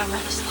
I came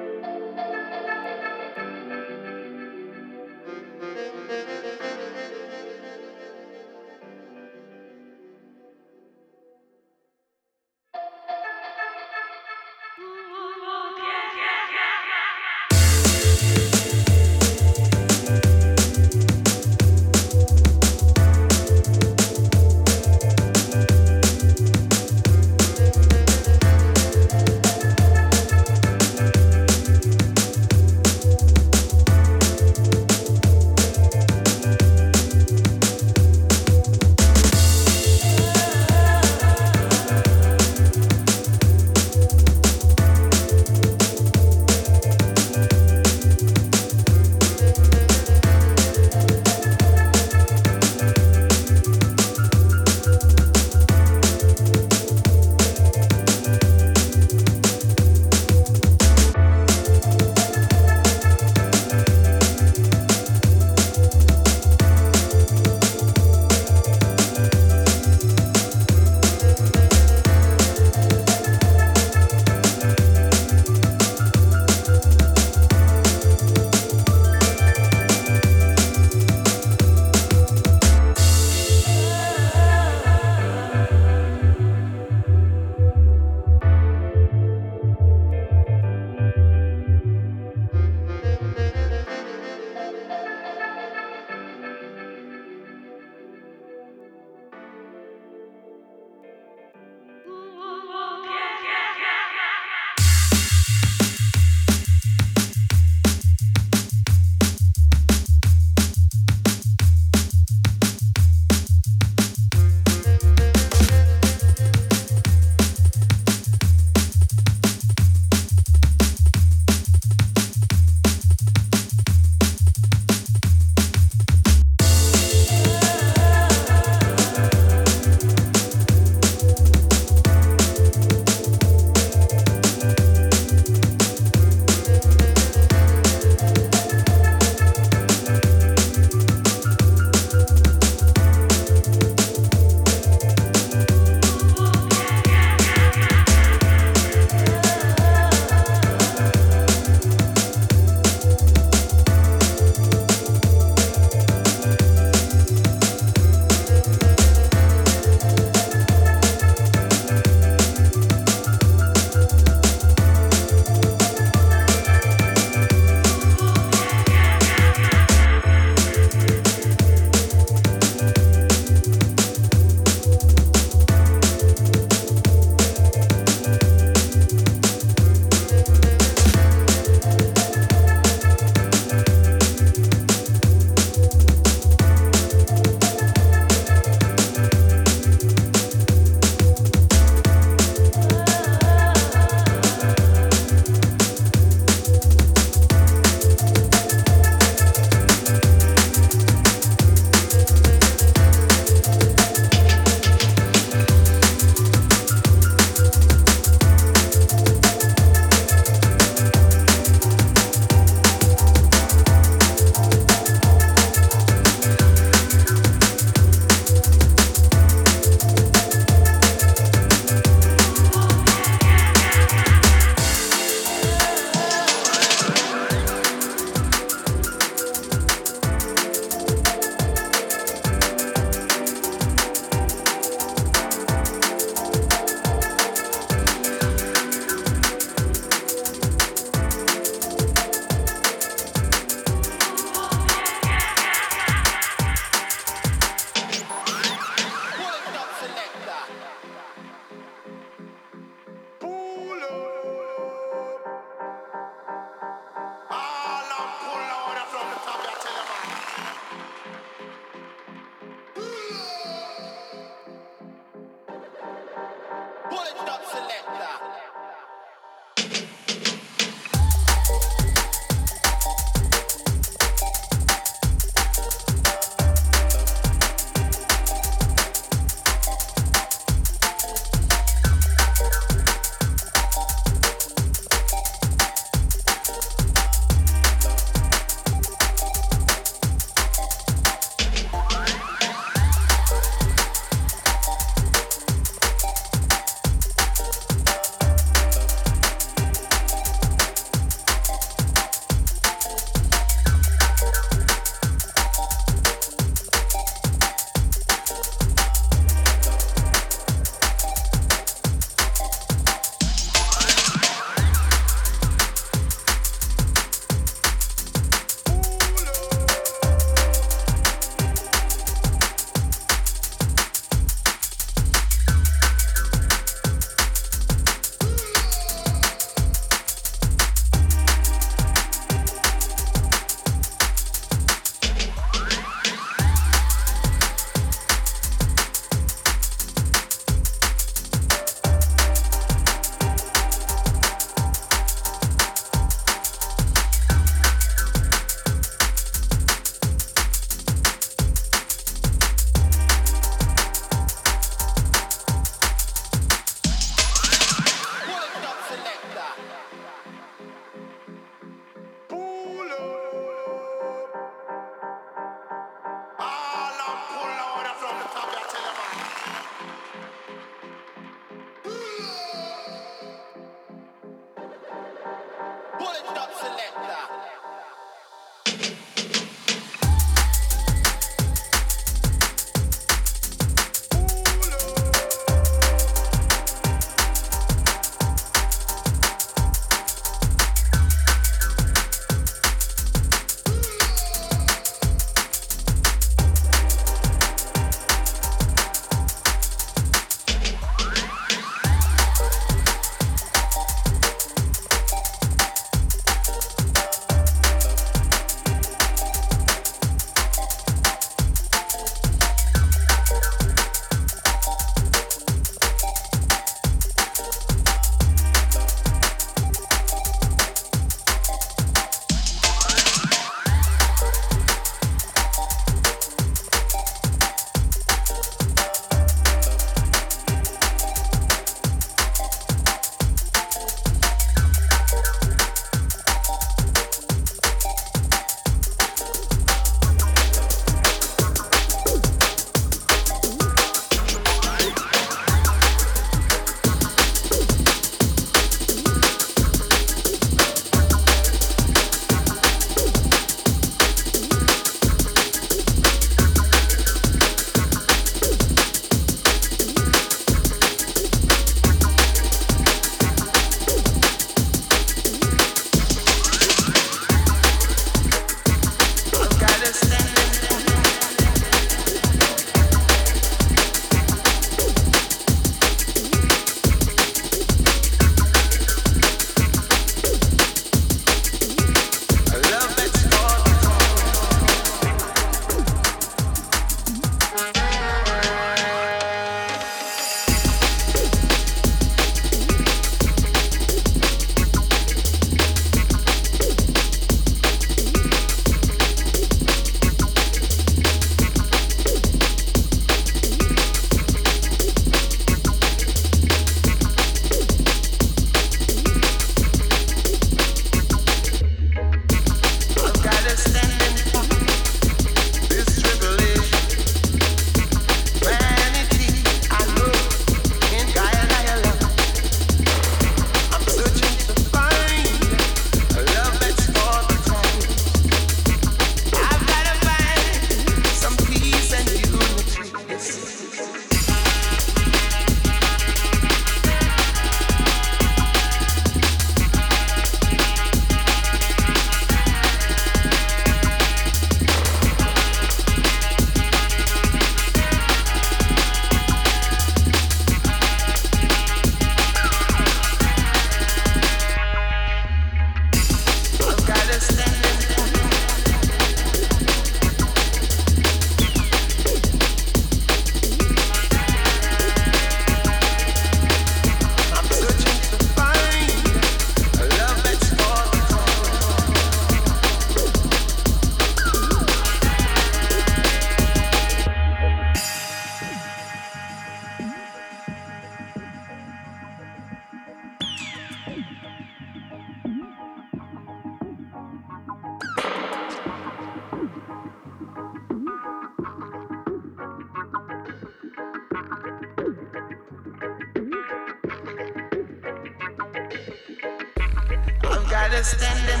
understanding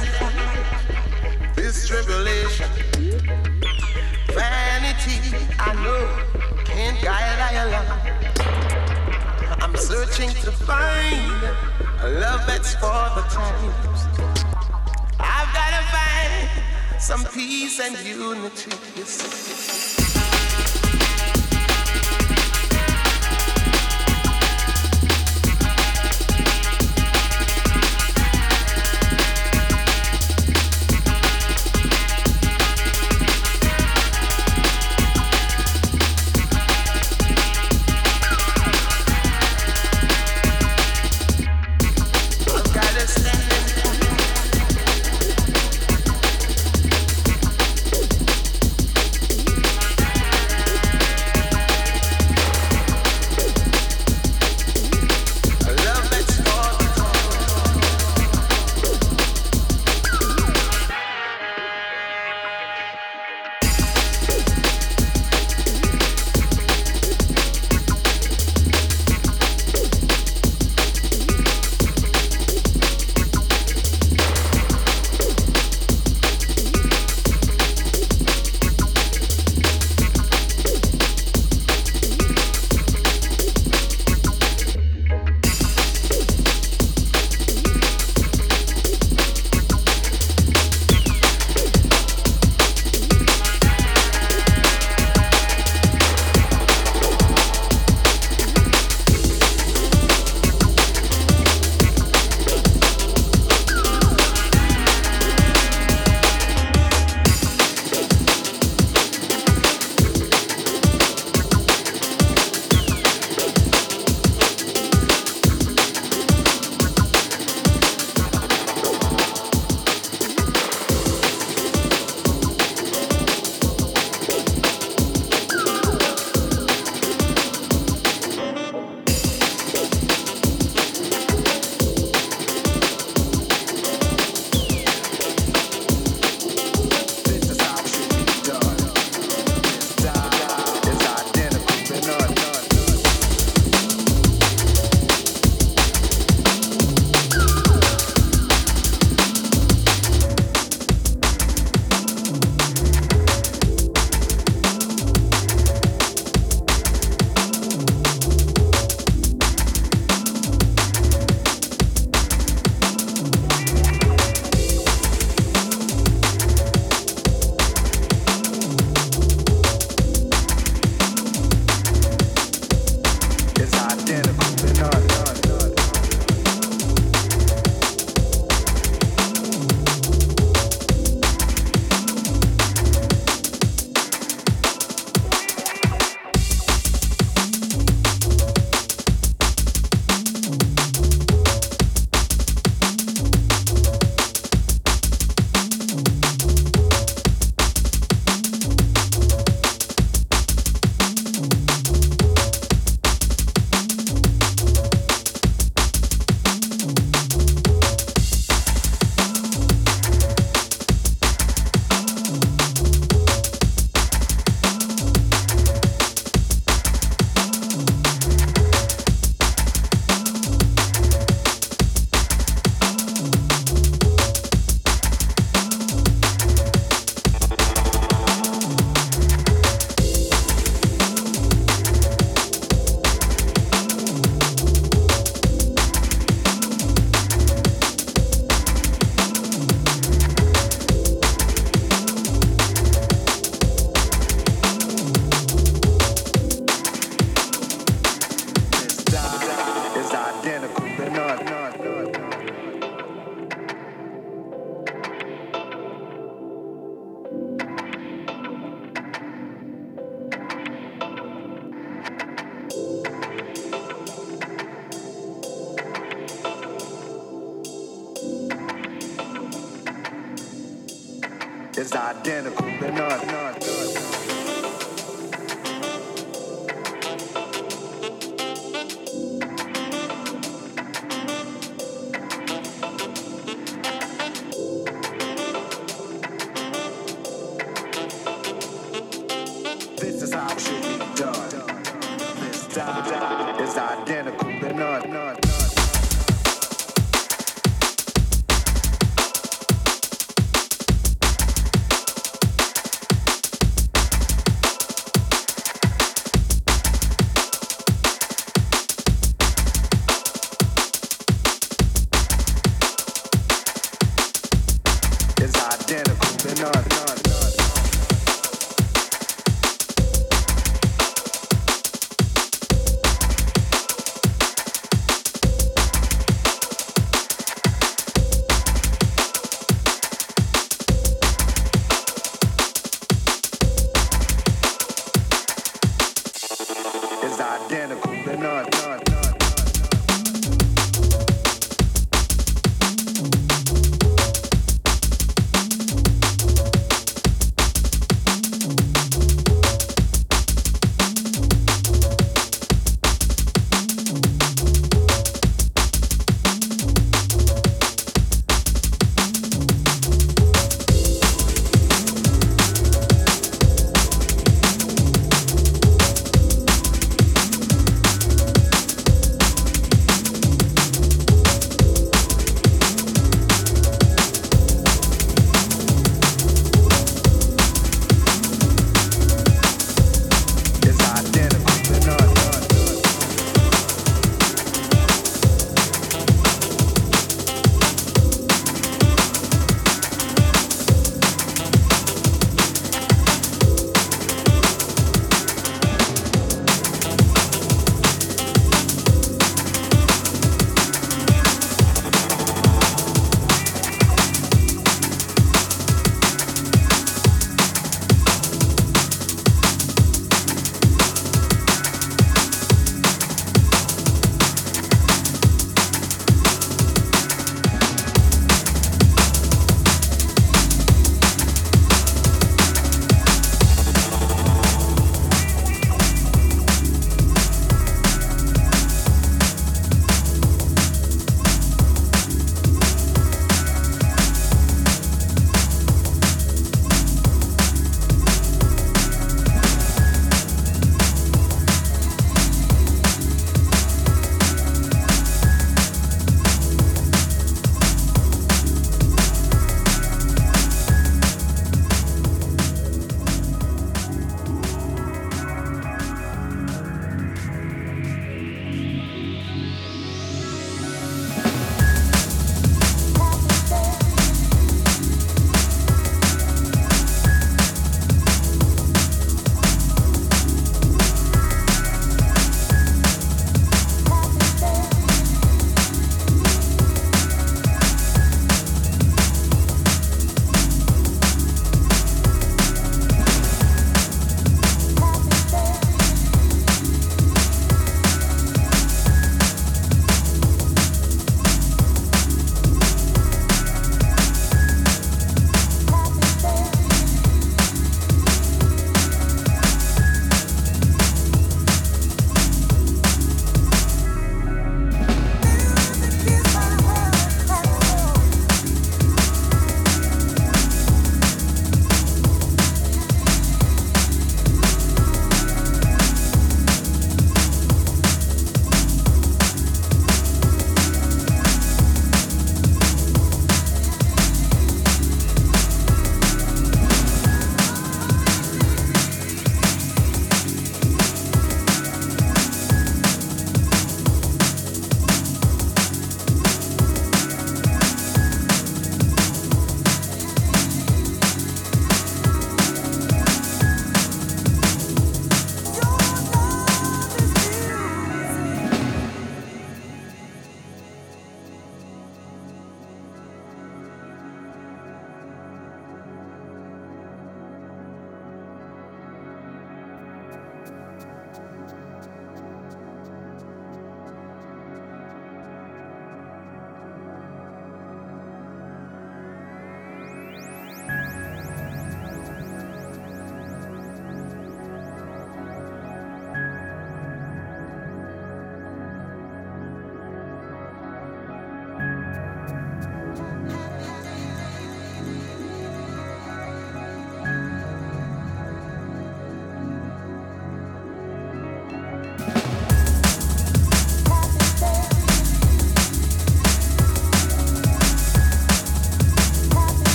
this tribulation. Vanity, I know, can't guide I along. I'm searching to find a love that's for the times. I've gotta find some peace and unity.